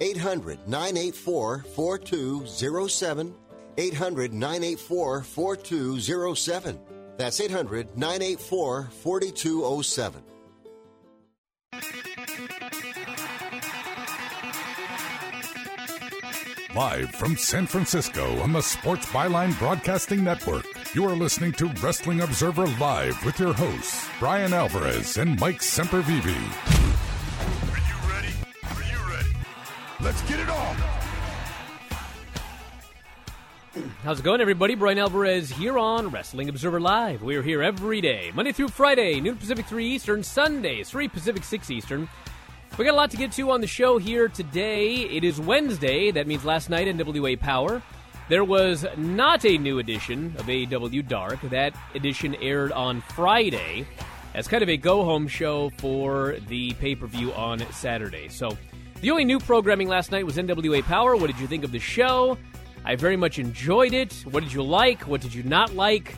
800 984 4207. 800 984 4207. That's 800 984 4207. Live from San Francisco on the Sports Byline Broadcasting Network, you are listening to Wrestling Observer Live with your hosts, Bryan Alvarez and Mike Sempervive. Let's get it on! How's it going, everybody? Bryan Alvarez here on Wrestling Observer Live. We're here every day, Monday through Friday, noon Pacific 3 Eastern, Sundays 3 Pacific 6 Eastern. We got a lot to get to on the show here today. It is Wednesday. That means last night NWA Power. There was not a new edition of AEW Dark. That edition aired on Friday as kind of a go home show for the pay per view on Saturday. So the only new programming last night was NWA Power. What did you think of the show? I very much enjoyed it. What did you like? What did you not like?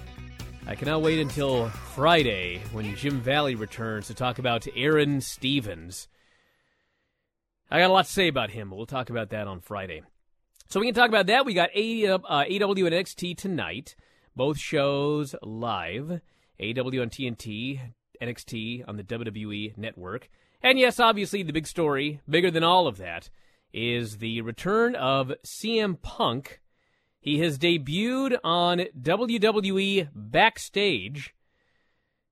I cannot wait until Friday when Jim Valley returns to talk about Aron Stevens. I got a lot to say about him, but we'll talk about that on Friday. So we can talk about that. We got AEW, uh, and NXT tonight, both shows live. AEW on TNT, NXT on the WWE network. And yes, obviously, the big story, bigger than all of that, is the return of CM Punk. He has debuted on WWE Backstage.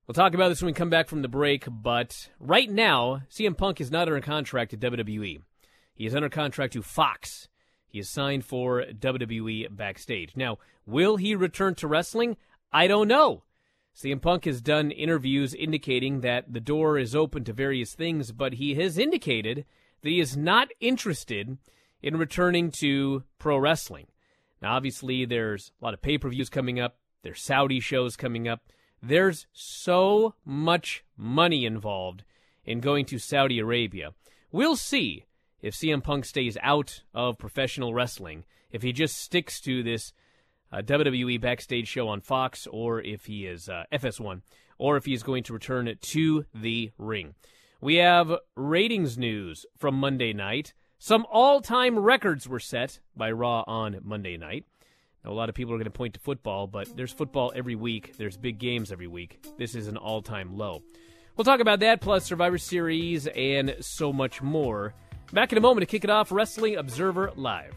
We'll talk about this when we come back from the break, but right now, CM Punk is not under contract to WWE. He is under contract to Fox. He is signed for WWE Backstage. Now, will he return to wrestling? I don't know. CM Punk has done interviews indicating that the door is open to various things, but he has indicated that he is not interested in returning to pro wrestling. Now, obviously, there's a lot of pay per views coming up, there's Saudi shows coming up. There's so much money involved in going to Saudi Arabia. We'll see if CM Punk stays out of professional wrestling, if he just sticks to this uh, WWE backstage show on Fox, or if he is uh, FS1, or if he is going to return to the ring. We have ratings news from Monday night. Some all time records were set by Raw on Monday night. Now, a lot of people are going to point to football, but there's football every week. There's big games every week. This is an all time low. We'll talk about that, plus Survivor Series, and so much more. Back in a moment to kick it off Wrestling Observer Live.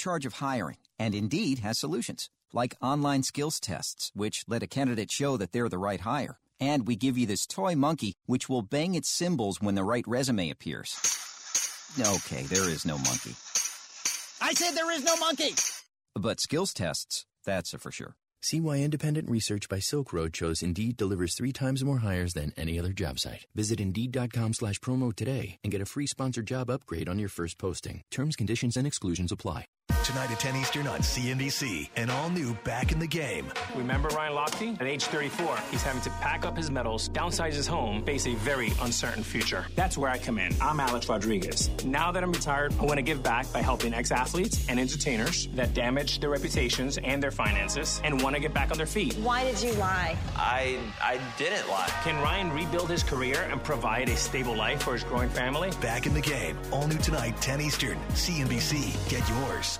Charge of hiring, and Indeed has solutions, like online skills tests, which let a candidate show that they're the right hire. And we give you this toy monkey, which will bang its cymbals when the right resume appears. Okay, there is no monkey. I said there is no monkey! But skills tests, that's a for sure. See why independent research by Silk Road shows Indeed delivers three times more hires than any other job site. Visit Indeed.com slash promo today and get a free sponsored job upgrade on your first posting. Terms, conditions, and exclusions apply. Tonight at 10 Eastern on CNBC, an all new Back in the Game. Remember Ryan Lochte? At age 34, he's having to pack up his medals, downsize his home, face a very uncertain future. That's where I come in. I'm Alex Rodriguez. Now that I'm retired, I want to give back by helping ex athletes and entertainers that damage their reputations and their finances and want to get back on their feet. Why did you lie? I I didn't lie. Can Ryan rebuild his career and provide a stable life for his growing family? Back in the Game, all new tonight, 10 Eastern. CNBC. Get yours.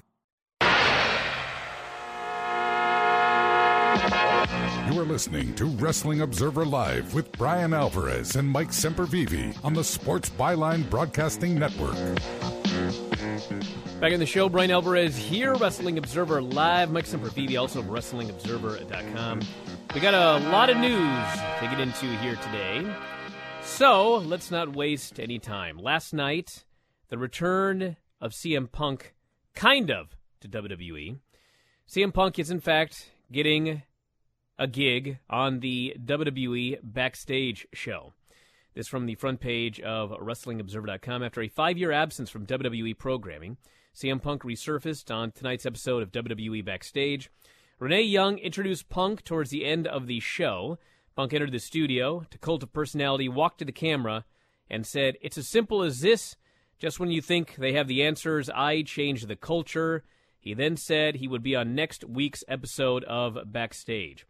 You are listening to Wrestling Observer Live with Bryan Alvarez and Mike Sempervive on the Sports Byline Broadcasting Network. Back in the show, Bryan Alvarez here, Wrestling Observer Live. Mike Sempervive, also WrestlingObserver.com. We got a lot of news to get into here today. So let's not waste any time. Last night, the return of CM Punk, kind of, to WWE. CM Punk is, in fact, getting a gig on the WWE Backstage show. This from the front page of WrestlingObserver.com. After a five year absence from WWE programming, CM Punk resurfaced on tonight's episode of WWE Backstage. Renee Young introduced Punk towards the end of the show. Punk entered the studio, to Cult of Personality, walked to the camera, and said, It's as simple as this. Just when you think they have the answers, I change the culture. He then said he would be on next week's episode of Backstage.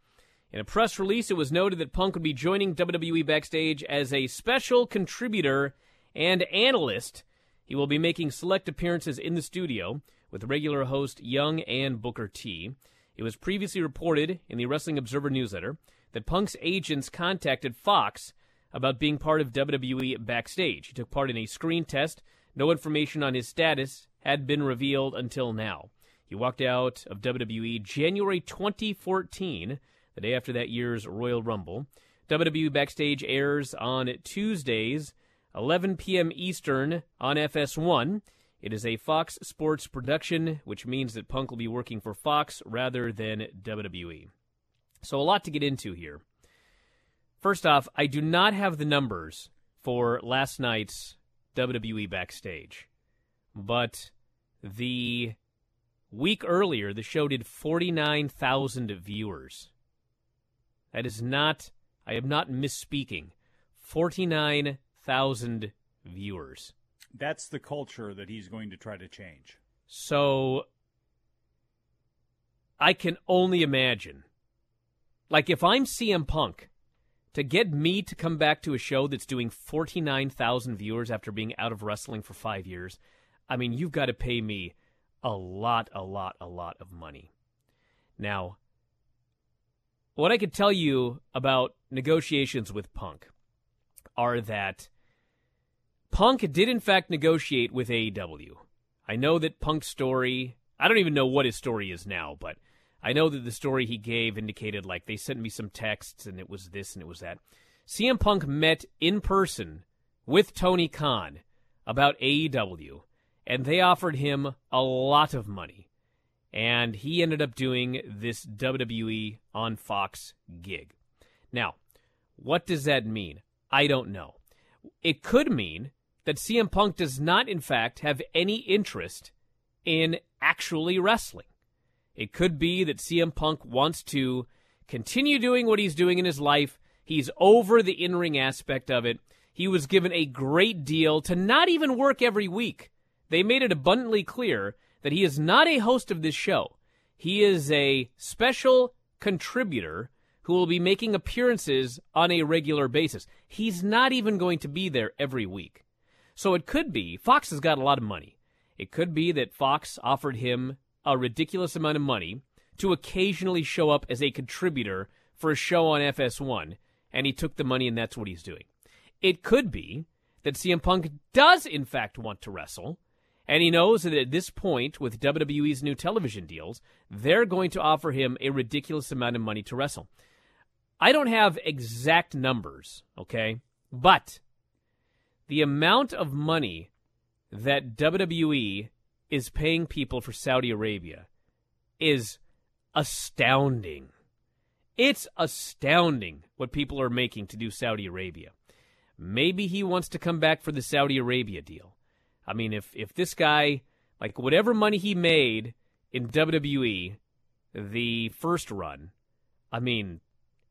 In a press release, it was noted that Punk would be joining WWE Backstage as a special contributor and analyst. He will be making select appearances in the studio with regular host Young and Booker T. It was previously reported in the Wrestling Observer newsletter that Punk's agents contacted Fox about being part of WWE Backstage. He took part in a screen test. No information on his status had been revealed until now. He walked out of WWE January 2014 the day after that year's Royal Rumble. WWE Backstage airs on Tuesdays, 11 p.m. Eastern on FS1. It is a Fox Sports production, which means that Punk will be working for Fox rather than WWE. So, a lot to get into here. First off, I do not have the numbers for last night's WWE Backstage, but the week earlier, the show did 49,000 viewers. That is not, I am not misspeaking. 49,000 viewers. That's the culture that he's going to try to change. So I can only imagine. Like, if I'm CM Punk, to get me to come back to a show that's doing 49,000 viewers after being out of wrestling for five years, I mean, you've got to pay me a lot, a lot, a lot of money. Now, what I could tell you about negotiations with Punk are that Punk did in fact negotiate with AEW. I know that Punk's story, I don't even know what his story is now, but I know that the story he gave indicated like they sent me some texts and it was this and it was that. CM Punk met in person with Tony Khan about AEW and they offered him a lot of money. And he ended up doing this WWE on Fox gig. Now, what does that mean? I don't know. It could mean that CM Punk does not, in fact, have any interest in actually wrestling. It could be that CM Punk wants to continue doing what he's doing in his life. He's over the in ring aspect of it. He was given a great deal to not even work every week. They made it abundantly clear that he is not a host of this show. He is a special contributor who will be making appearances on a regular basis. He's not even going to be there every week. So it could be Fox has got a lot of money. It could be that Fox offered him a ridiculous amount of money to occasionally show up as a contributor for a show on FS1, and he took the money and that's what he's doing. It could be that CM Punk does, in fact, want to wrestle, and he knows that at this point, with WWE's new television deals, they're going to offer him a ridiculous amount of money to wrestle. I don't have exact numbers, okay? But the amount of money that WWE is paying people for Saudi Arabia is astounding. It's astounding what people are making to do Saudi Arabia. Maybe he wants to come back for the Saudi Arabia deal. I mean, if if this guy, like whatever money he made in WWE, the first run, I mean,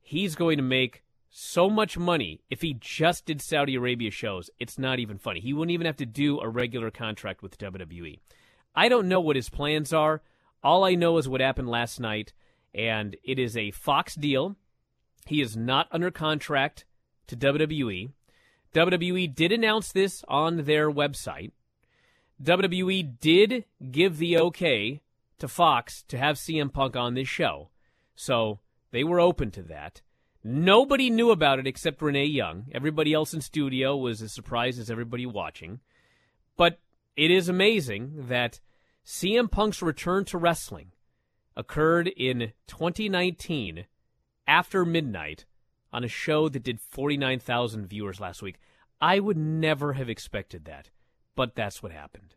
he's going to make so much money if he just did Saudi Arabia shows. It's not even funny. He wouldn't even have to do a regular contract with WWE. I don't know what his plans are. All I know is what happened last night, and it is a Fox deal. He is not under contract to WWE. WWE did announce this on their website. WWE did give the okay to Fox to have CM Punk on this show. So they were open to that. Nobody knew about it except Renee Young. Everybody else in studio was as surprised as everybody watching. But it is amazing that CM Punk's return to wrestling occurred in 2019 after midnight on a show that did 49,000 viewers last week. I would never have expected that, but that's what happened.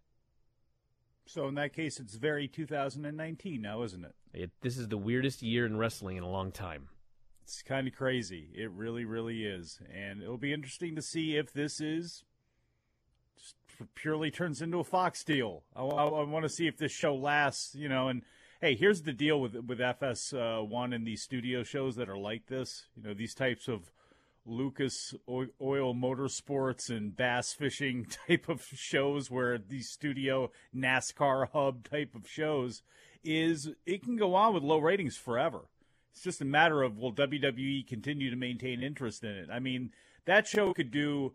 So in that case, it's very 2019 now, isn't it? it this is the weirdest year in wrestling in a long time. It's kind of crazy. It really, really is, and it'll be interesting to see if this is purely turns into a Fox deal. I, I, I want to see if this show lasts, you know. And hey, here's the deal with with FS uh, one and these studio shows that are like this. You know, these types of Lucas Oil Motorsports and bass fishing type of shows where these studio NASCAR hub type of shows is it can go on with low ratings forever. It's just a matter of will WWE continue to maintain interest in it. I mean, that show could do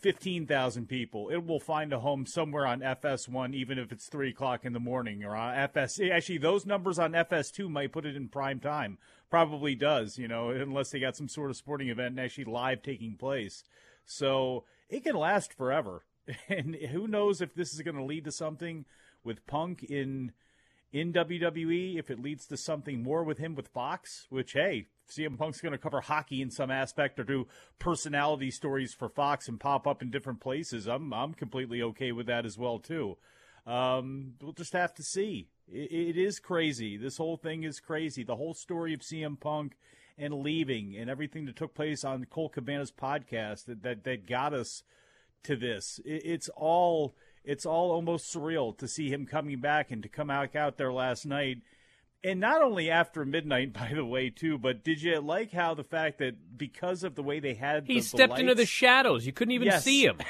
15,000 people. It will find a home somewhere on FS1, even if it's 3 o'clock in the morning or on FS. Actually, those numbers on FS2 might put it in prime time. Probably does, you know, unless they got some sort of sporting event and actually live taking place. So it can last forever. And who knows if this is going to lead to something with Punk in in WWE, if it leads to something more with him with Fox, which, hey, CM Punk's going to cover hockey in some aspect or do personality stories for Fox and pop up in different places. I'm I'm completely okay with that as well too. Um, we'll just have to see. It, it is crazy. This whole thing is crazy. The whole story of CM Punk and leaving and everything that took place on Colt Cabana's podcast that that, that got us to this. It, it's all it's all almost surreal to see him coming back and to come out out there last night and not only after midnight, by the way, too. But did you like how the fact that because of the way they had he the, stepped the lights, into the shadows, you couldn't even yes. see him.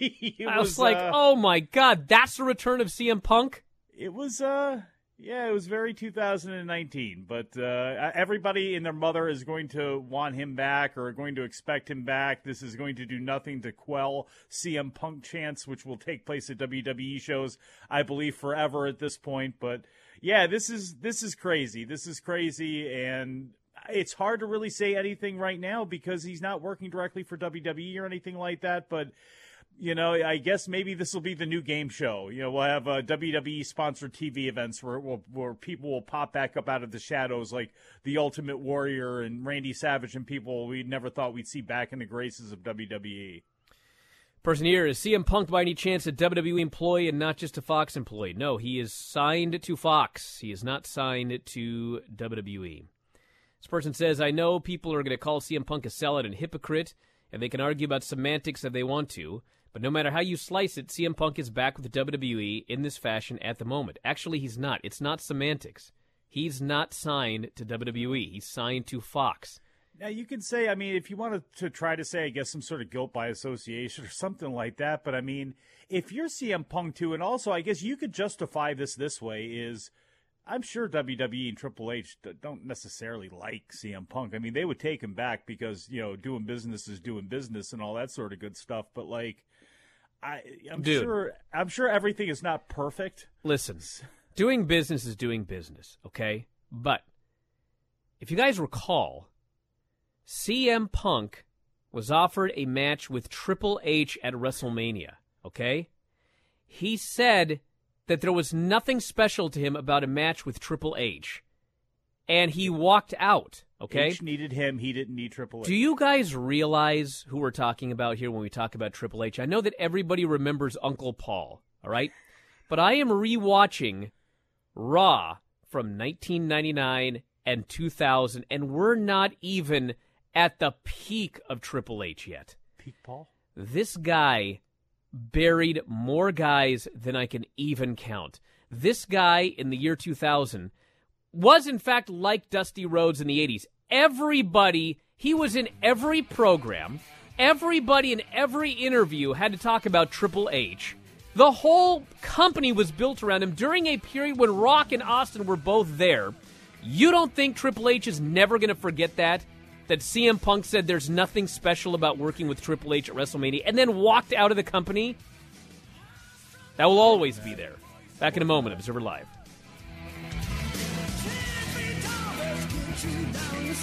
I was, was like, uh, oh my god, that's the return of CM Punk. It was, uh, yeah, it was very 2019. But uh, everybody and their mother is going to want him back or going to expect him back. This is going to do nothing to quell CM Punk chants, which will take place at WWE shows, I believe, forever at this point. But yeah, this is this is crazy. This is crazy, and it's hard to really say anything right now because he's not working directly for WWE or anything like that. But you know, I guess maybe this will be the new game show. You know, we'll have uh, WWE sponsored TV events where where people will pop back up out of the shadows, like the Ultimate Warrior and Randy Savage, and people we never thought we'd see back in the graces of WWE. Person here is CM Punk by any chance a WWE employee and not just a Fox employee? No, he is signed to Fox. He is not signed to WWE. This person says, I know people are going to call CM Punk a sellout and hypocrite, and they can argue about semantics if they want to, but no matter how you slice it, CM Punk is back with the WWE in this fashion at the moment. Actually, he's not. It's not semantics. He's not signed to WWE. He's signed to Fox. Now you can say, I mean, if you wanted to try to say, I guess some sort of guilt by association or something like that. But I mean, if you're CM Punk too, and also I guess you could justify this this way: is I'm sure WWE and Triple H don't necessarily like CM Punk. I mean, they would take him back because you know doing business is doing business and all that sort of good stuff. But like, I, I'm Dude. sure, I'm sure everything is not perfect. Listen, doing business is doing business, okay? But if you guys recall, CM Punk was offered a match with Triple H at WrestleMania, okay? He said that there was nothing special to him about a match with Triple H. And he walked out, okay? H needed him. He didn't need Triple H. Do you guys realize who we're talking about here when we talk about Triple H? I know that everybody remembers Uncle Paul, all right? But I am rewatching Raw from 1999 and 2000, and we're not even at the peak of Triple H yet. Peak Paul? This guy buried more guys than I can even count. This guy in the year 2000 was, in fact, like Dusty Rhodes in the 80s. Everybody, he was in every program, everybody in every interview had to talk about Triple H. The whole company was built around him during a period when Rock and Austin were both there. You don't think Triple H is never going to forget that? That CM Punk said there's nothing special about working with Triple H at WrestleMania and then walked out of the company? That will always be there. Back in a moment, Observer Live.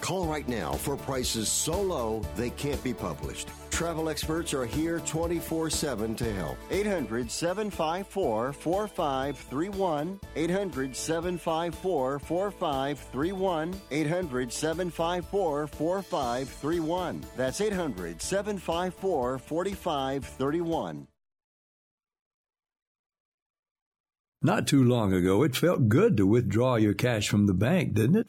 Call right now for prices so low they can't be published. Travel experts are here 24 7 to help. 800 754 4531. 800 754 4531. 800 754 4531. That's 800 754 4531. Not too long ago, it felt good to withdraw your cash from the bank, didn't it?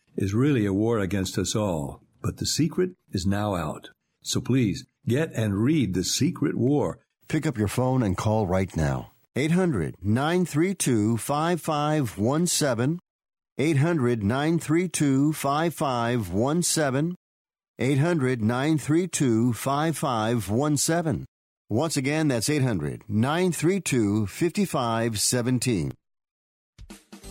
is really a war against us all. But the secret is now out. So please get and read The Secret War. Pick up your phone and call right now. 800 932 5517. 800 932 5517. 800 932 5517. Once again, that's 800 932 5517.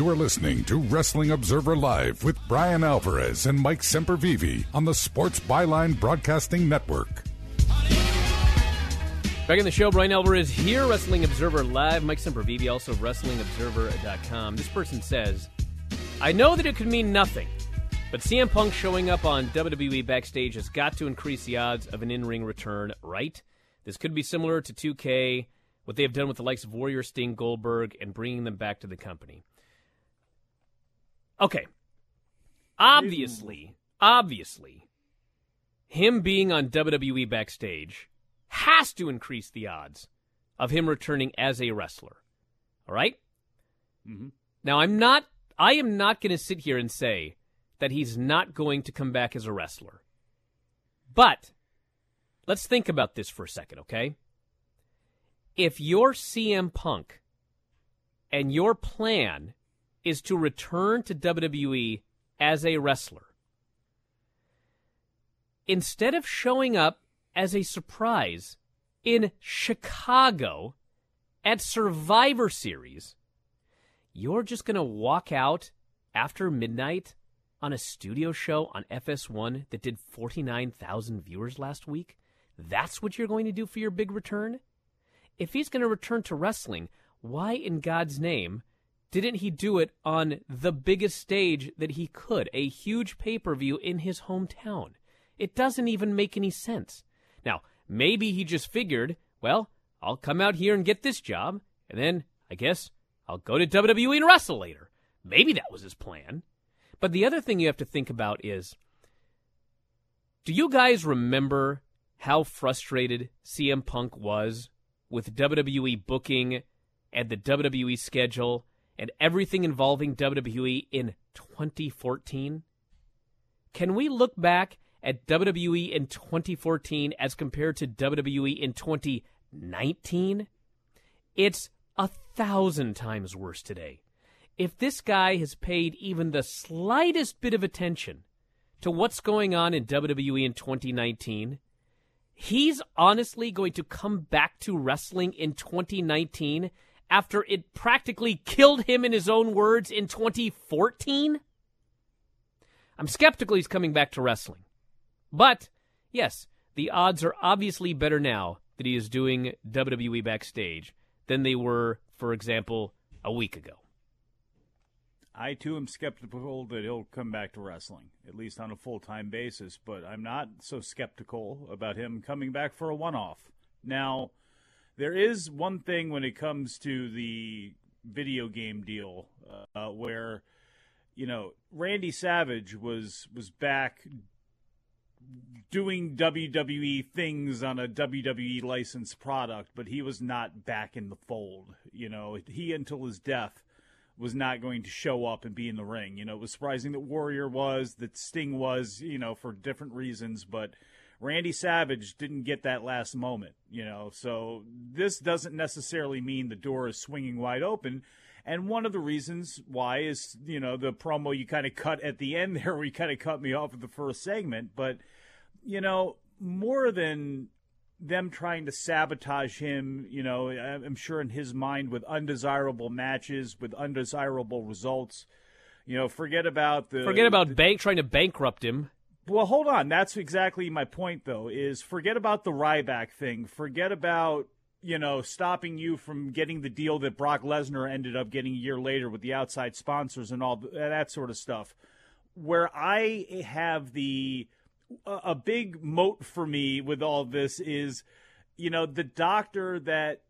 You are listening to Wrestling Observer Live with Bryan Alvarez and Mike Sempervive on the Sports Byline Broadcasting Network. Back in the show, Bryan Alvarez here, Wrestling Observer Live. Mike Sempervive, also WrestlingObserver.com. This person says, I know that it could mean nothing, but CM Punk showing up on WWE backstage has got to increase the odds of an in ring return, right? This could be similar to 2K, what they have done with the likes of Warrior, Sting, Goldberg, and bringing them back to the company. Okay. Obviously, obviously, him being on WWE backstage has to increase the odds of him returning as a wrestler. All right? Mm-hmm. Now, I'm not, I am not going to sit here and say that he's not going to come back as a wrestler. But let's think about this for a second, okay? If you're CM Punk and your plan is to return to WWE as a wrestler, instead of showing up as a surprise in Chicago at Survivor Series, you're just going to walk out after midnight on a studio show on FS1 that did 49,000 viewers last week? That's what you're going to do for your big return? If he's going to return to wrestling, why in God's name didn't he do it on the biggest stage that he could, a huge pay per view in his hometown? It doesn't even make any sense. Now, maybe he just figured, well, I'll come out here and get this job, and then I guess I'll go to WWE and wrestle later. Maybe that was his plan. But the other thing you have to think about is do you guys remember how frustrated CM Punk was with WWE booking and the WWE schedule and everything involving WWE in 2014? Can we look back at WWE in 2014 as compared to WWE in 2019? It's a thousand times worse today. If this guy has paid even the slightest bit of attention to what's going on in WWE in 2019, he's honestly going to come back to wrestling in 2019 after it practically killed him, in his own words, in 2014? I'm skeptical he's coming back to wrestling. But, yes, the odds are obviously better now that he is doing WWE backstage than they were, for example, a week ago. I too am skeptical that he'll come back to wrestling, at least on a full time basis, but I'm not so skeptical about him coming back for a one off. Now, there is one thing when it comes to the video game deal uh, where, you know, Randy Savage was was back doing WWE things on a WWE licensed product, but he was not back in the fold. You know, he until his death was not going to show up and be in the ring. You know, it was surprising that Warrior was, that Sting was, you know, for different reasons, but Randy Savage didn't get that last moment, you know. So this doesn't necessarily mean the door is swinging wide open. And one of the reasons why is, you know, the promo you kind of cut at the end there, where you kind of cut me off at the first segment. But, you know, more than them trying to sabotage him, you know, I'm sure in his mind with undesirable matches, with undesirable results. You know, forget about the forget about the, bank trying to bankrupt him. Well, hold on. That's exactly my point, though. Is forget about the Ryback thing. Forget about you know stopping you from getting the deal that Brock Lesnar ended up getting a year later with the outside sponsors and all uh, that sort of stuff. Where I have the a big moat for me with all this is, you know, the doctor that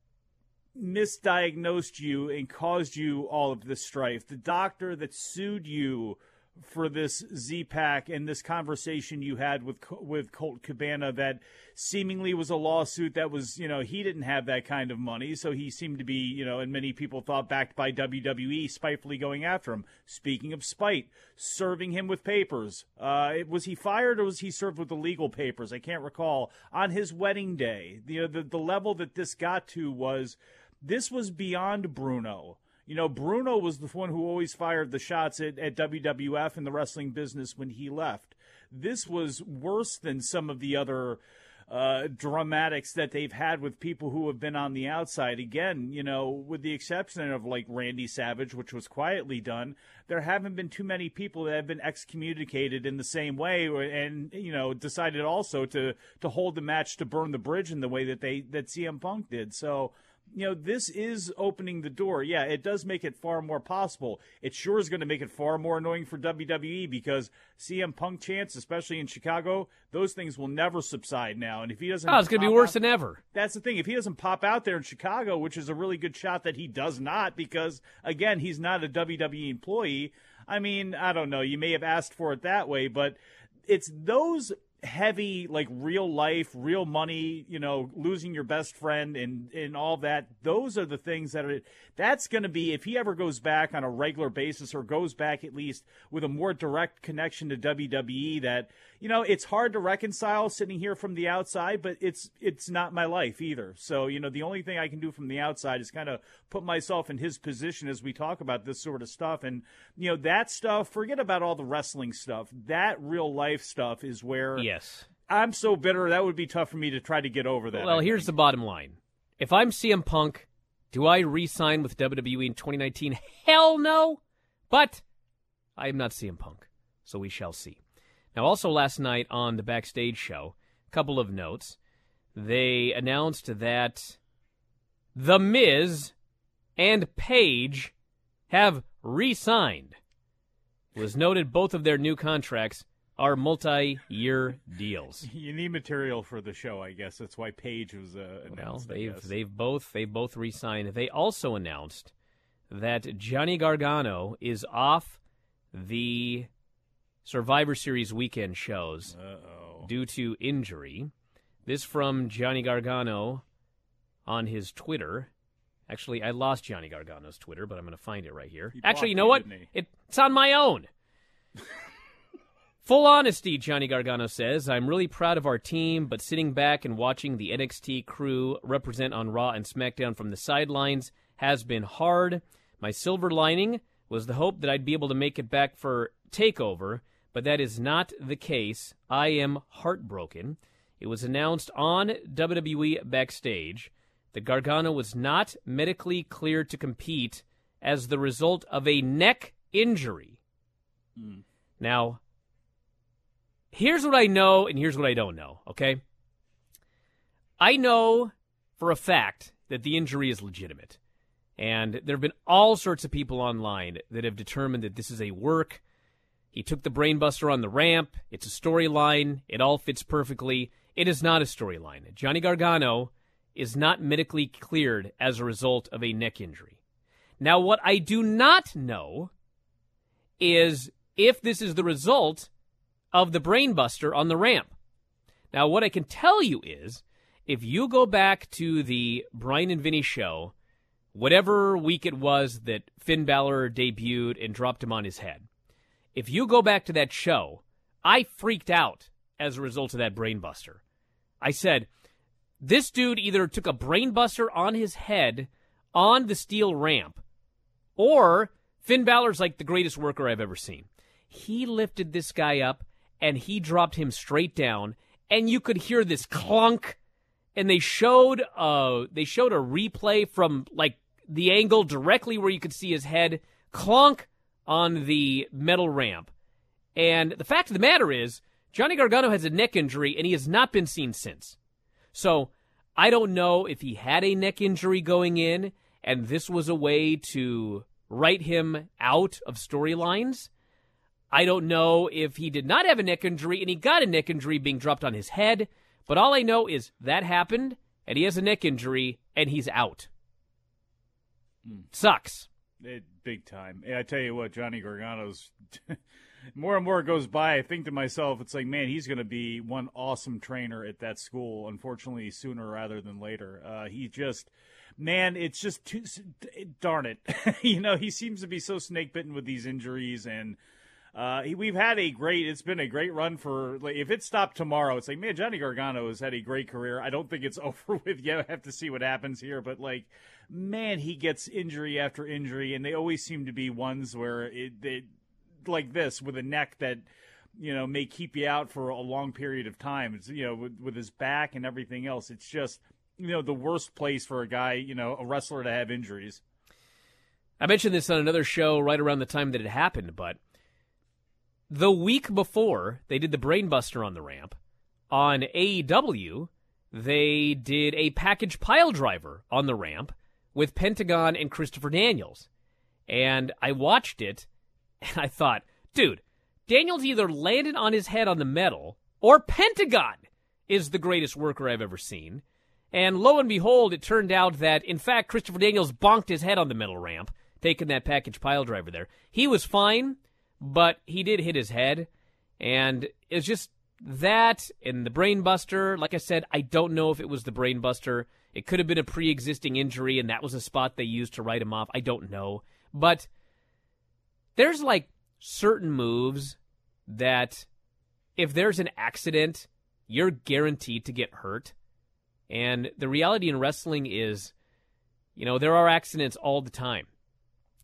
misdiagnosed you and caused you all of this strife, the doctor that sued you for this Z Pack and this conversation you had with with Colt Cabana that seemingly was a lawsuit that was you know he didn't have that kind of money, so he seemed to be you know and many people thought backed by WWE spitefully going after him. Speaking of spite, serving him with papers. Uh, was he fired or was he served with the legal papers? I can't recall. On his wedding day, the the, the level that this got to was this was beyond Bruno. You know, Bruno was the one who always fired the shots at, at WWF and the wrestling business when he left. This was worse than some of the other uh, dramatics that they've had with people who have been on the outside. Again, you know, with the exception of like Randy Savage, which was quietly done, there haven't been too many people that have been excommunicated in the same way, and you know, decided also to to hold the match to burn the bridge in the way that they that CM Punk did. So you know, this is opening the door. Yeah, it does make it far more possible. It sure is going to make it far more annoying for WWE because CM Punk chants, especially in Chicago, those things will never subside now. And if he doesn't, oh, it's going to be worse out, than ever. That's the thing. If he doesn't pop out there in Chicago, which is a really good shot that he does not, because again, he's not a WWE employee. I mean, I don't know. You may have asked for it that way, but it's those heavy like real life real money you know losing your best friend and and all that those are the things that are that's going to be if he ever goes back on a regular basis or goes back at least with a more direct connection to WWE that you know it's hard to reconcile sitting here from the outside but it's it's not my life either so you know the only thing I can do from the outside is kind of put myself in his position as we talk about this sort of stuff and you know that stuff forget about all the wrestling stuff that real life stuff is where yes I'm so bitter that would be tough for me to try to get over that well here's the bottom line if I'm CM Punk do I re sign with WWE in 2019? Hell no! But I am not CM Punk, so we shall see. Now, also last night on the backstage show, a couple of notes. They announced that The Miz and Paige have re signed. It was noted both of their new contracts are multi-year deals. You need material for the show, I guess. That's why Paige was uh, announced. Well, they've they've both they've both re-signed. They also announced that Johnny Gargano is off the Survivor Series weekend shows Uh-oh. due to injury. This from Johnny Gargano on his Twitter. Actually, I lost Johnny Gargano's Twitter, but I'm going to find it right here. Actually, you know what? It's on my own. Full honesty, Johnny Gargano says, I'm really proud of our team, but sitting back and watching the NXT crew represent on Raw and SmackDown from the sidelines has been hard. My silver lining was the hope that I'd be able to make it back for TakeOver, but that is not the case. I am heartbroken. It was announced on WWE Backstage that Gargano was not medically cleared to compete as the result of a neck injury. Mm. Now, here's what I know and here's what I don't know, okay? I know for a fact that the injury is legitimate. And there have been all sorts of people online that have determined that this is a work. He took the brainbuster on the ramp. It's a storyline. It all fits perfectly. It is not a storyline. Johnny Gargano is not medically cleared as a result of a neck injury. Now, what I do not know is if this is the result of the brainbuster on the ramp. Now, what I can tell you is if you go back to the Bryan and Vinny show, whatever week it was that Finn Balor debuted and dropped him on his head, if you go back to that show, I freaked out as a result of that brainbuster. I said, this dude either took a brainbuster on his head on the steel ramp, or Finn Balor's like the greatest worker I've ever seen. He lifted this guy up and he dropped him straight down, and you could hear this clunk. And they showed uh they showed a replay from like the angle directly where you could see his head clunk on the metal ramp. And the fact of the matter is, Johnny Gargano has a neck injury and he has not been seen since. So I don't know if he had a neck injury going in and this was a way to write him out of storylines. I don't know if he did not have a neck injury and he got a neck injury being dropped on his head, but all I know is that happened and he has a neck injury and he's out. Mm. Sucks. It, big time. I tell you what, Johnny Gargano's more and more goes by, I think to myself, it's like, man, he's going to be one awesome trainer at that school. Unfortunately, sooner rather than later. Uh, he just, man, it's just too, darn it. you know, he seems to be so snake bitten with these injuries and. Uh, we've had a great. It's been a great run for. Like, if it stopped tomorrow, it's like man, Johnny Gargano has had a great career. I don't think it's over with yet. I have to see what happens here, but like, man, he gets injury after injury, and they always seem to be ones where it, like this with a neck that you know may keep you out for a long period of time. It's you know with, with his back and everything else. It's just you know the worst place for a guy you know a wrestler to have injuries. I mentioned this on another show right around the time that it happened, but the week before they did the Brainbuster on the ramp on AEW, they did a package pile driver on the ramp with Pentagon and Christopher Daniels. And I watched it and I thought, dude, Daniels either landed on his head on the metal or Pentagon is the greatest worker I've ever seen. And lo and behold, it turned out that, in fact, Christopher Daniels bonked his head on the metal ramp, taking that package pile driver there. He was fine, but he did hit his head. And it's just that and the brainbuster. Like I said, I don't know if it was the brainbuster. It could have been a pre existing injury, and that was a spot they used to write him off. I don't know. But there's like certain moves that if there's an accident, you're guaranteed to get hurt. And the reality in wrestling is, you know, there are accidents all the time.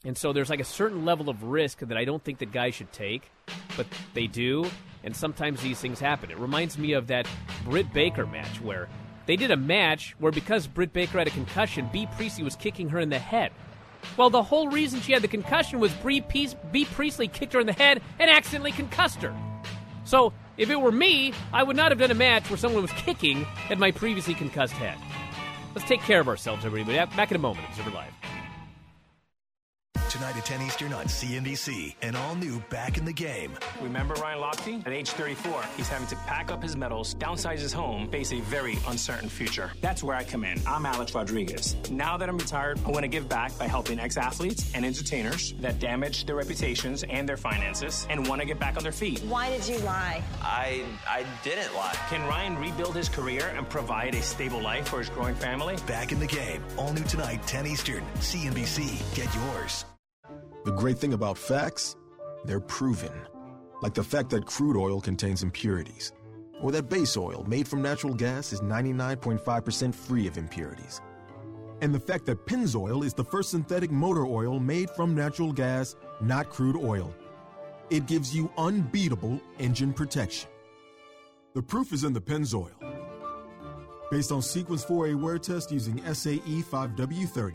And so there's like a certain level of risk that I don't think that guys should take, but they do. And sometimes these things happen. It reminds me of that Britt Baker match where they did a match where because Britt Baker had a concussion, Bea Priestley was kicking her in the head. Well, the whole reason she had the concussion was Bea Priestley kicked her in the head and accidentally concussed her. So, if it were me, I would not have done a match where someone was kicking at my previously concussed head. Let's take care of ourselves, everybody. Back in a moment, Observer Live tonight at 10 Eastern on CNBC and all new Back in the Game. Remember Ryan Lochte? At age 34, he's having to pack up his medals, downsize his home, face a very uncertain future. That's where I come in. I'm Alex Rodriguez. Now that I'm retired, I want to give back by helping ex athletes and entertainers that damage their reputations and their finances and want to get back on their feet. Why did you lie? I I didn't lie. Can Ryan rebuild his career and provide a stable life for his growing family? Back in the game. All new tonight, 10 Eastern. CNBC. Get yours. The great thing about facts, they're proven. Like the fact that crude oil contains impurities, or that base oil made from natural gas is 99.5% free of impurities. And the fact that Pennzoil is the first synthetic motor oil made from natural gas, not crude oil. It gives you unbeatable engine protection. The proof is in the Pennzoil. Based on Sequence 4A wear test using SAE 5W30.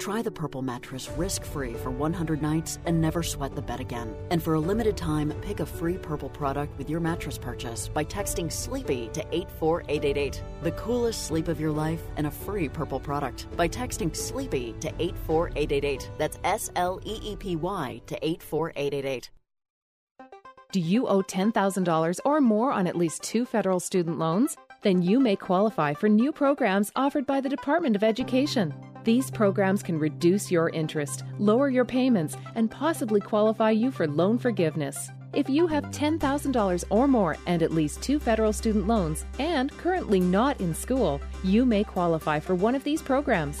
Try the Purple mattress risk free for 100 nights and never sweat the bed again. And for a limited time, pick a free Purple product with your mattress purchase by texting SLEEPY to 84888. The coolest sleep of your life and a free Purple product by texting SLEEPY to 84888. That's S L E E P Y to 84888. Do you owe $10,000 or more on at least two federal student loans? Then you may qualify for new programs offered by the Department of Education. These programs can reduce your interest, lower your payments, and possibly qualify you for loan forgiveness. If you have $10,000 or more and at least two federal student loans and currently not in school, you may qualify for one of these programs.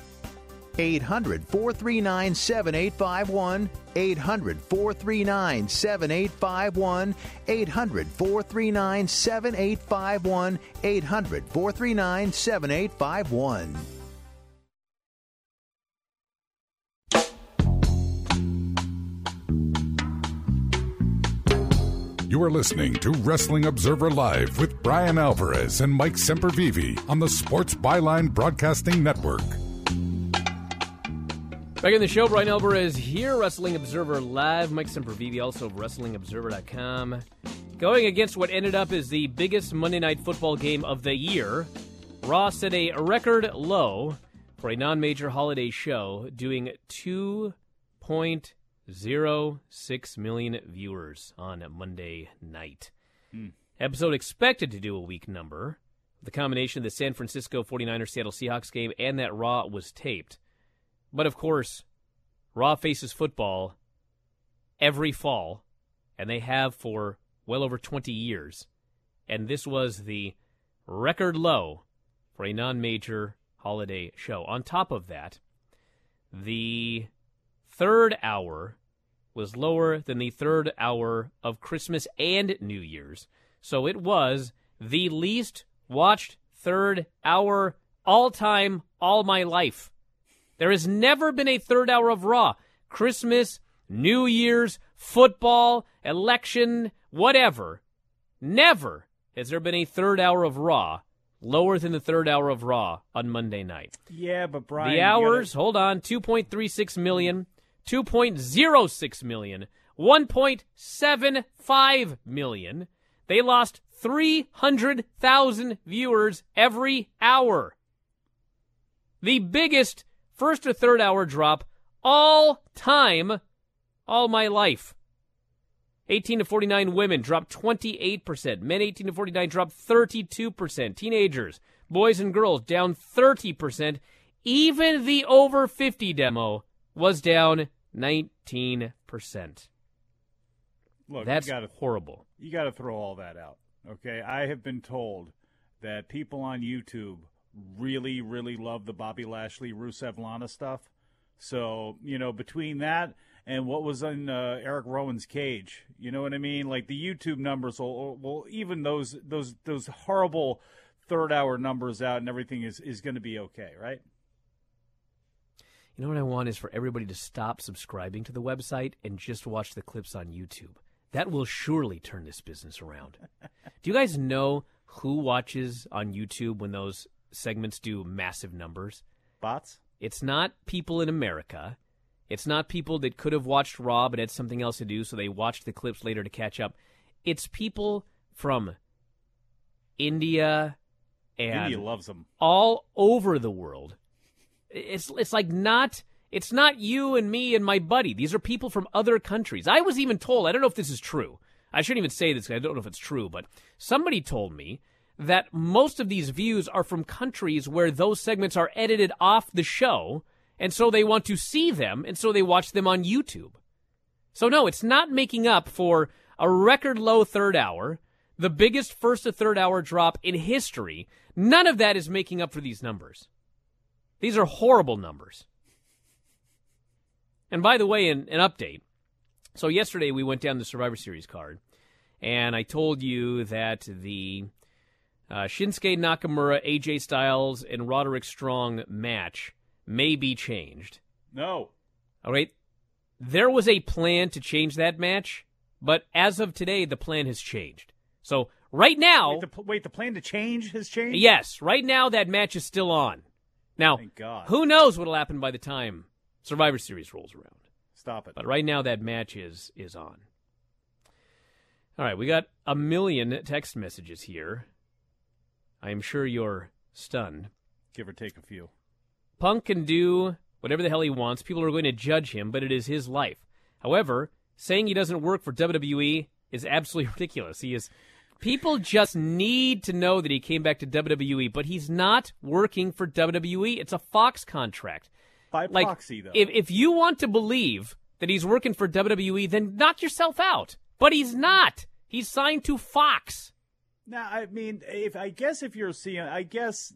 800 439 7851. 800 439 7851. 800 439 7851. 800 439 7851. You are listening to Wrestling Observer Live with Bryan Alvarez and Mike Sempervive on the Sports Byline Broadcasting Network. Back in the show, Bryan Alvarez here, Wrestling Observer Live. Mike Sempervive, also of WrestlingObserver.com. Going against what ended up as the biggest Monday Night Football game of the year, Raw set a record low for a non-major holiday show, doing 2.06 million viewers on Monday night. Hmm. Episode expected to do a weak number. The combination of the San Francisco 49ers Seattle Seahawks game and that Raw was taped. But of course, Raw faces football every fall, and they have for well over 20 years. And this was the record low for a non major holiday show. On top of that, the third hour was lower than the third hour of Christmas and New Year's. So it was the least watched third hour all time, all my life. There has never been a third hour of Raw. Christmas, New Year's, football, election, whatever. Never has there been a third hour of Raw lower than the third hour of Raw on Monday night. Yeah, but Bryan, the hours, gotta- hold on, 2.36 million, 2.06 million, 1.75 million. They lost 300,000 viewers every hour. The biggest first or third hour drop all time, all my life. 18 to 49 women dropped 28%. Men 18 to 49 dropped 32%. Teenagers, boys and girls down 30%. Even the over 50 demo was down 19%. Look, That's you gotta, horrible. You got to throw all that out. Okay, I have been told that people on YouTube really, really love the Bobby Lashley Rusev Lana stuff. So you know, between that and what was in uh, Eric Rowan's cage, you know what I mean? Like the YouTube numbers will, will even those those those horrible third hour numbers out and everything is is going to be okay, right? You know what I want is for everybody to stop subscribing to the website and just watch the clips on YouTube. That will surely turn this business around. do you guys know who watches on YouTube when those segments do massive numbers? Bots? It's not people in America. It's not people that could have watched Raw but had something else to do, so they watched the clips later to catch up. It's people from India and India loves them. all over the world. It's it's like not it's not you and me and my buddy. These are people from other countries. I was even told, I don't know if this is true. I shouldn't even say this. I don't know if it's true, but somebody told me that most of these views are from countries where those segments are edited off the show, and so they want to see them, and so they watch them on YouTube. So no, it's not making up for a record low third hour, the biggest first to third hour drop in history. None of that is making up for these numbers. These are horrible numbers. And by the way, an, an update. So yesterday we went down the Survivor Series card, and I told you that the uh, Shinsuke Nakamura, AJ Styles, and Roderick Strong match may be changed. No. All right. There was a plan to change that match, but as of today, the plan has changed. So right now, Wait, the, wait, the plan to change has changed. yes, right now that match is still on. Now, who knows what'll happen by the time Survivor Series rolls around? Stop it. But right now that match is is on. All right, we got a million text messages here. I am sure you're stunned. Give or take a few. Punk can do whatever the hell he wants. People are going to judge him, but it is his life. However, saying he doesn't work for WWE is absolutely ridiculous. He is. People just need to know that he came back to WWE, but he's not working for WWE. It's a Fox contract. By Like, proxy, though. If if you want to believe that he's working for WWE, then knock yourself out. But he's not. He's signed to Fox. Now, I mean, if I guess if you're seeing, I guess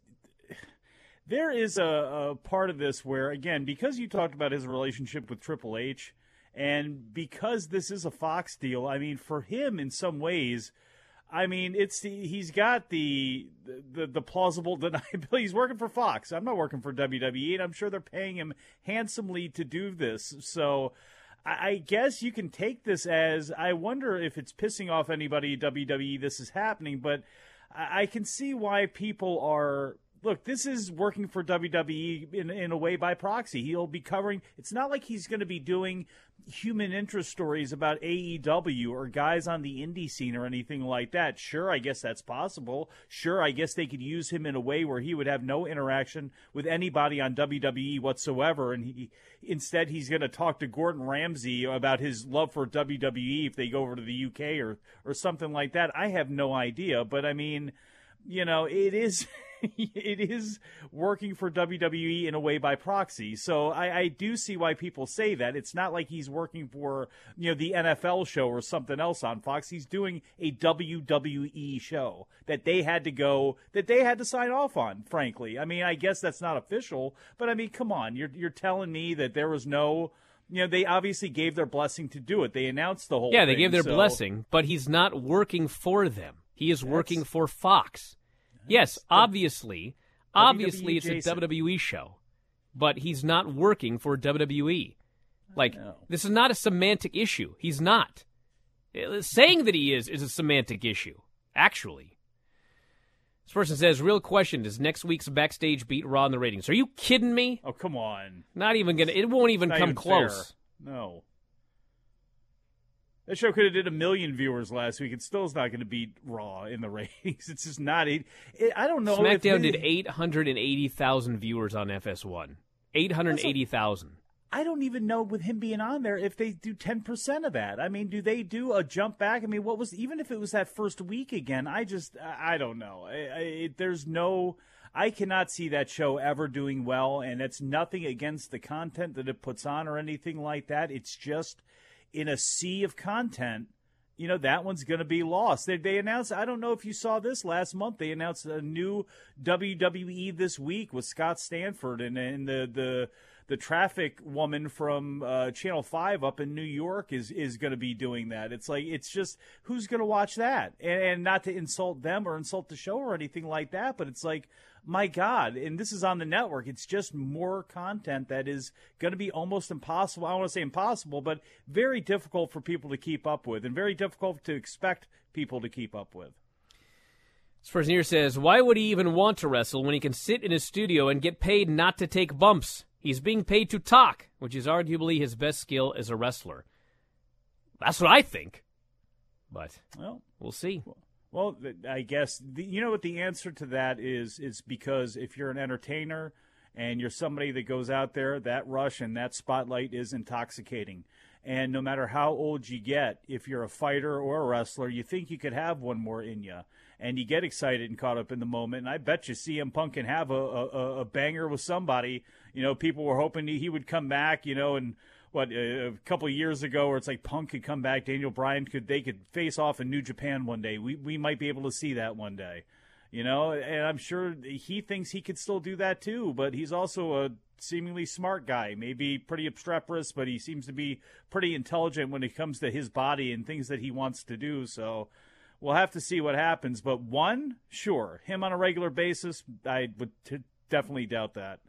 there is a, a part of this where, again, because you talked about his relationship with Triple H, and because this is a Fox deal, I mean, for him, in some ways, I mean, it's the, he's got the, the the plausible deniability. He's working for Fox. I'm not working for WWE, and I'm sure they're paying him handsomely to do this. So. I guess you can take this as I wonder if it's pissing off anybody WWE this is happening, but I can see why people are look, this is working for WWE in, in a way by proxy. He'll be covering, it's not like he's going to be doing human interest stories about AEW or guys on the indie scene or anything like that. Sure, I guess that's possible. Sure, I guess they could use him in a way where he would have no interaction with anybody on WWE whatsoever. And he, instead, he's going to talk to Gordon Ramsay about his love for WWE if they go over to the UK or, or something like that. I have no idea. But I mean, you know, it is. it is working for WWE in a way by proxy. So I, I, do see why people say that. It's not like he's working for you know the NFL show or something else on Fox. He's doing a WWE show that they had to go that they had to sign off on. Frankly, I mean, I guess that's not official, but I mean, come on, you're you're telling me that there was no you know, they obviously gave their blessing to do it. They announced the whole Yeah, they thing, gave their so. blessing, but he's not working for them. He is That's... working for Fox. Yes, obviously, obviously it's a WWE show, but he's not working for WWE. Like this is not a semantic issue. He's not. Uh, saying that he is is a semantic issue. Actually, this person says, "Real question: Does next week's backstage beat Raw in the ratings? Are you kidding me? Oh, come on! Not even gonna. It won't even come even close. Fair. No. That show could have did a million viewers last week. It still is not going to beat Raw in the ratings. It's just not. It, it, I don't know. SmackDown did eight hundred and eighty thousand viewers on FS1. Eight hundred eighty thousand. I don't even know with him being on there if they do ten percent of that. I mean, do they do a jump back? I mean, what was even if it was that first week again? I just I don't know. I, I, there's no. I cannot see that show ever doing well, and it's nothing against the content that it puts on or anything like that. It's just in a sea of content, you know that one's going to be lost. They, they announced. I don't know if you saw this last month. They announced a new WWE this week with Scott Stanford and and the the the traffic woman from uh, Channel Five up in New York is is going to be doing that. It's like it's just who's going to watch that, and, and not to insult them or insult the show or anything like that, but it's like my God, and this is on the network. It's just more content that is going to be almost impossible. I don't want to say impossible, but very difficult for people to keep up with, and very difficult to expect people to keep up with. Here says, Why would he even want to wrestle when he can sit in his studio and get paid not to take bumps? He's being paid to talk, which is arguably his best skill as a wrestler. That's what I think. But well, we'll see. Well, I guess the, you know what the answer to that is is because if you're an entertainer and you're somebody that goes out there, that rush and that spotlight is intoxicating. And no matter how old you get, if you're a fighter or a wrestler, you think you could have one more in you. And you get excited and caught up in the moment. And I bet you CM Punk can have a, a, a banger with somebody. You know, people were hoping he would come back, you know, and what uh, a couple years ago, where it's like Punk could come back, Daniel Bryan could they could face off in New Japan one day. We we might be able to see that one day, you know. And I'm sure he thinks he could still do that too. But he's also a seemingly smart guy, maybe pretty obstreperous, but he seems to be pretty intelligent when it comes to his body and things that he wants to do. So we'll have to see what happens. But one, sure, him on a regular basis, I would t- definitely doubt that.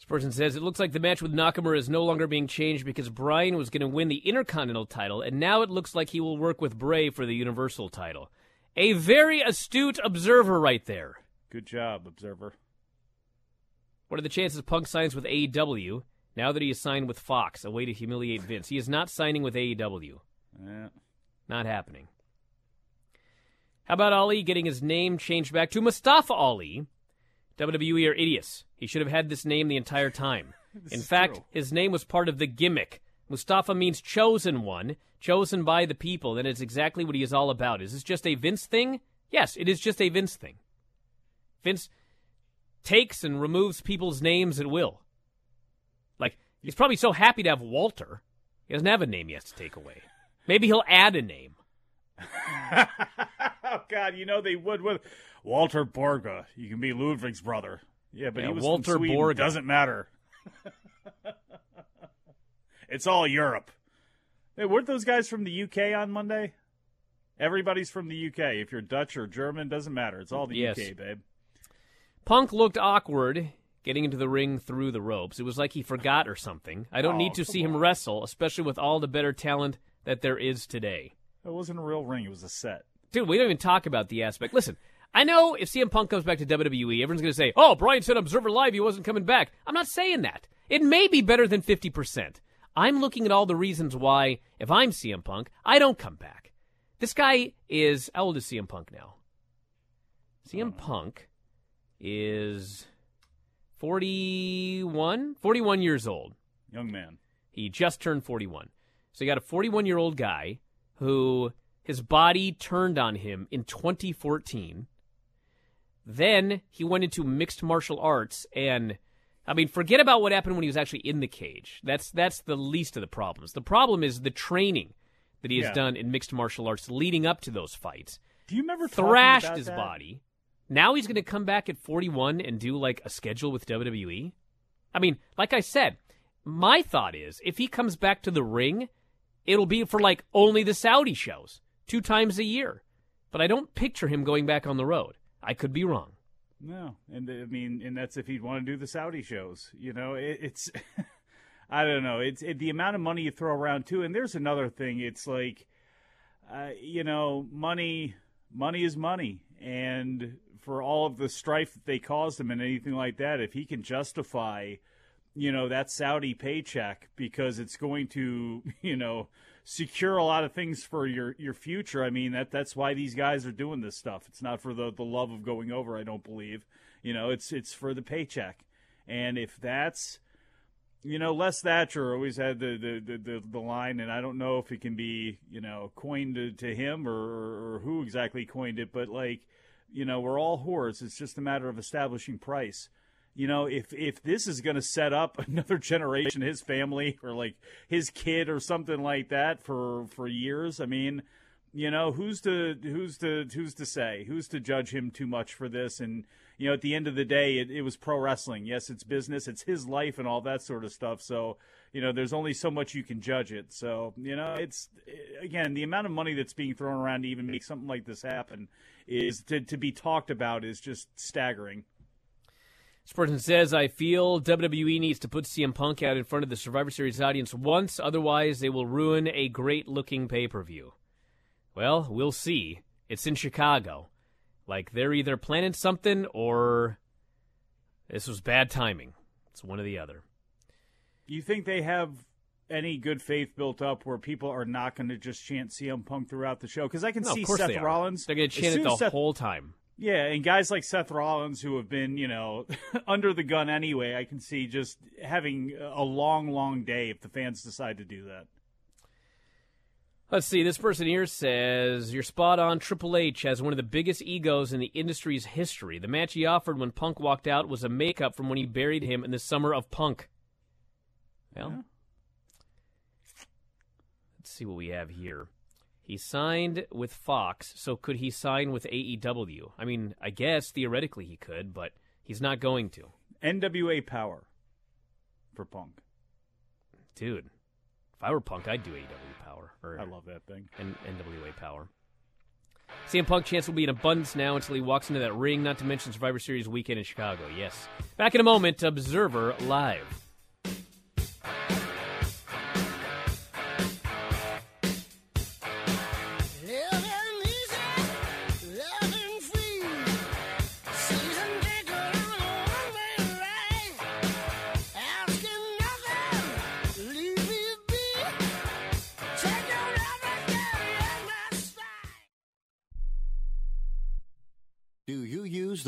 This person says it looks like the match with Nakamura is no longer being changed because Bryan was going to win the Intercontinental title, and now it looks like he will work with Bray for the Universal title. A very astute observer right there. Good job, observer. What are the chances Punk signs with AEW now that he is signed with Fox? A way to humiliate Vince. He is not signing with AEW. Yeah. Not happening. How about Ali getting his name changed back to Mustafa Ali? WWE are idiots. He should have had this name the entire time. In fact, true. his name was part of the gimmick. Mustafa means chosen one, chosen by the people, and it's exactly what he is all about. Is this just a Vince thing? Yes, it is just a Vince thing. Vince takes and removes people's names at will. Like, he's probably so happy to have Walter. He doesn't have a name he has to take away. Maybe he'll add a name. oh God, you know they would with Walter Borga. You can be Ludwig's brother. Yeah, but Yeah, he was Walter from Sweden. Borg. Doesn't matter. it's all Europe. Hey, weren't those guys from the UK on Monday? Everybody's from the UK. If you're Dutch or German, doesn't matter. It's all the Yes. UK, babe. Punk looked awkward getting into the ring through the ropes. It was like he forgot or something. I don't Oh, need to see him wrestle, especially with all the better talent that there is today. It wasn't a real ring. It was a set. Dude, we don't even talk about the aspect. Listen, I know if CM Punk comes back to WWE, everyone's going to say, oh, Bryan said Observer Live he wasn't coming back. I'm not saying that. It may be better than 50%. I'm looking at all the reasons why, if I'm CM Punk, I don't come back. This guy is, how old is CM Punk now? CM uh, Punk is 41? 41 years old. Young man. He just turned 41. So you got a 41 year old guy who his body turned on him in 2014. Then he went into mixed martial arts and I mean forget about what happened when he was actually in the cage. That's that's the least of the problems. The problem is the training that he has Yeah. done in mixed martial arts leading up to those fights. Do you remember Thrashed his that? body. Now he's going to come back at 41 and do like a schedule with WWE. I mean, like I said, my thought is if he comes back to the ring, it'll be for like only the Saudi shows, two times a year. But I don't picture him going back on the road. I could be wrong. No, and I mean, and that's if he'd want to do the Saudi shows. You know, it, it's I don't know. It's it, the amount of money you throw around too. And there's another thing. It's like, uh, you know, money. Money is money, and for all of the strife that they caused him and anything like that, if he can justify, you know, that Saudi paycheck because it's going to, you know, secure a lot of things for your your future. I mean, that that's why these guys are doing this stuff. It's not for the the love of going over, I don't believe. You know, it's it's for the paycheck. And if that's you know, Les Thatcher always had the, the, the, the, line, and I don't know if it can be, you know, coined to, to him or, or who exactly coined it, but like, you know, we're all whores. It's just a matter of establishing price. You know, if if this is going to set up another generation, his family or like his kid or something like that for for years, I mean, you know, who's to who's to who's to say who's to judge him too much for this? And you know, at the end of the day, it, it was pro wrestling. Yes, it's business, it's his life, and all that sort of stuff. So you know, there's only so much you can judge it. So you know, it's again the amount of money that's being thrown around to even make something like this happen is to to be talked about is just staggering. This person says, I feel WWE needs to put CM Punk out in front of the Survivor Series audience once, otherwise, they will ruin a great looking pay per view. Well, we'll see. It's in Chicago. Like, they're either planning something or this was bad timing. It's one or the other. You think they have any good faith built up where people are not going to just chant CM Punk throughout the show? Because I can No, see Seth they. Rollins. They're going to chant it the Seth- whole time. Yeah, and guys like Seth Rollins who have been, you know, under the gun anyway, I can see just having a long, long day if the fans decide to do that. Let's see. This person here says you're spot on. Triple H has one of the biggest egos in the industry's history. The match he offered when Punk walked out was a makeup from when he buried him in the summer of Punk. Well, let's see what we have here. He signed with Fox, so could he sign with AEW? I mean, I guess theoretically he could, but he's not going to. NWA Power for Punk. Dude, if I were Punk, I'd do AEW Power. I love that thing. N- NWA Power. CM Punk chance will be in abundance now until he walks into that ring, not to mention Survivor Series weekend in Chicago. Yes. Back in a moment, Observer Live.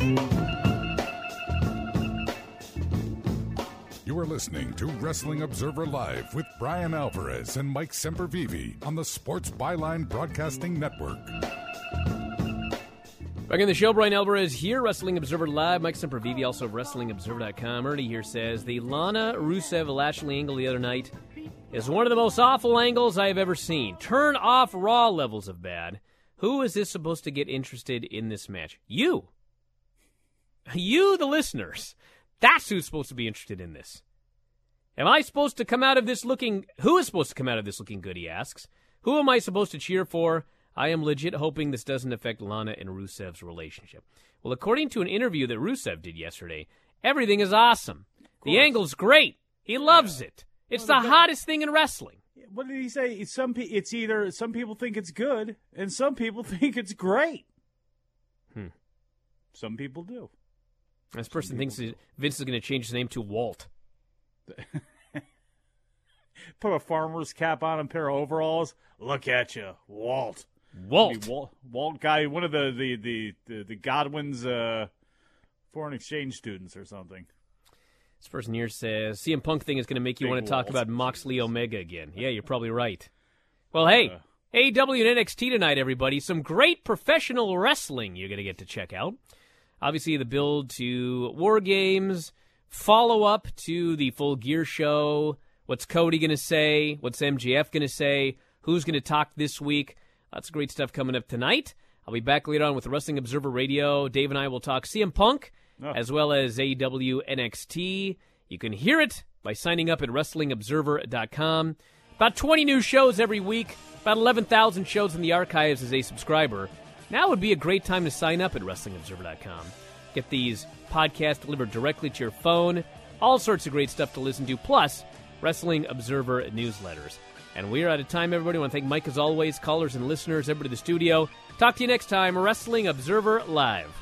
You are listening to Wrestling Observer Live with Bryan Alvarez and Mike Sempervive on the Sports Byline Broadcasting Network. Back in the show, Bryan Alvarez here, Wrestling Observer Live. Mike Sempervive, also of WrestlingObserver.com. Ernie here says the Lana Rusev Lashley angle the other night is one of the most awful angles I have ever seen. Turn off Raw levels of bad. Who is this supposed to get interested in this match? You. You, the listeners. That's who's supposed to be interested in this. Am I supposed to come out of this looking. Who is supposed to come out of this looking good, he asks. Who am I supposed to cheer for? I am legit hoping this doesn't affect Lana and Rusev's relationship. Well, according to an interview that Rusev did yesterday, everything is awesome. The angle's great. He loves it. It's the hottest thing in wrestling. What did he say? It's some pe- it's either some people think it's good and some people think it's great. Hmm. Some people do. This person thinks Vince is going to change his name to Walt. Put a farmer's cap on, a pair of overalls. Look at you, Walt. Walt. Walt, Walt guy, one of the the the the, the Godwinns' uh, foreign exchange students or something. This person here says CM Punk thing is going to make you Big want to talk about Moxley Omega again. Yeah, you're probably right. Well, hey, AEW and NXT tonight, everybody. Some great professional wrestling you're going to get to check out. Obviously, the build to War Games, follow up to the Full Gear show. What's Cody going to say? What's MJF going to say? Who's going to talk this week? Lots of great stuff coming up tonight. I'll be back later on with Wrestling Observer Radio. Dave and I will talk CM Punk Oh. as well as AEW NXT. You can hear it by signing up at WrestlingObserver.com. About 20 new shows every week, about 11,000 shows in the archives as a subscriber. Now would be a great time to sign up at WrestlingObserver.com. Get these podcasts delivered directly to your phone. All sorts of great stuff to listen to, plus Wrestling Observer newsletters. And we are out of time, everybody. I want to thank Mike as always, callers and listeners, everybody in the studio. Talk to you next time, Wrestling Observer Live.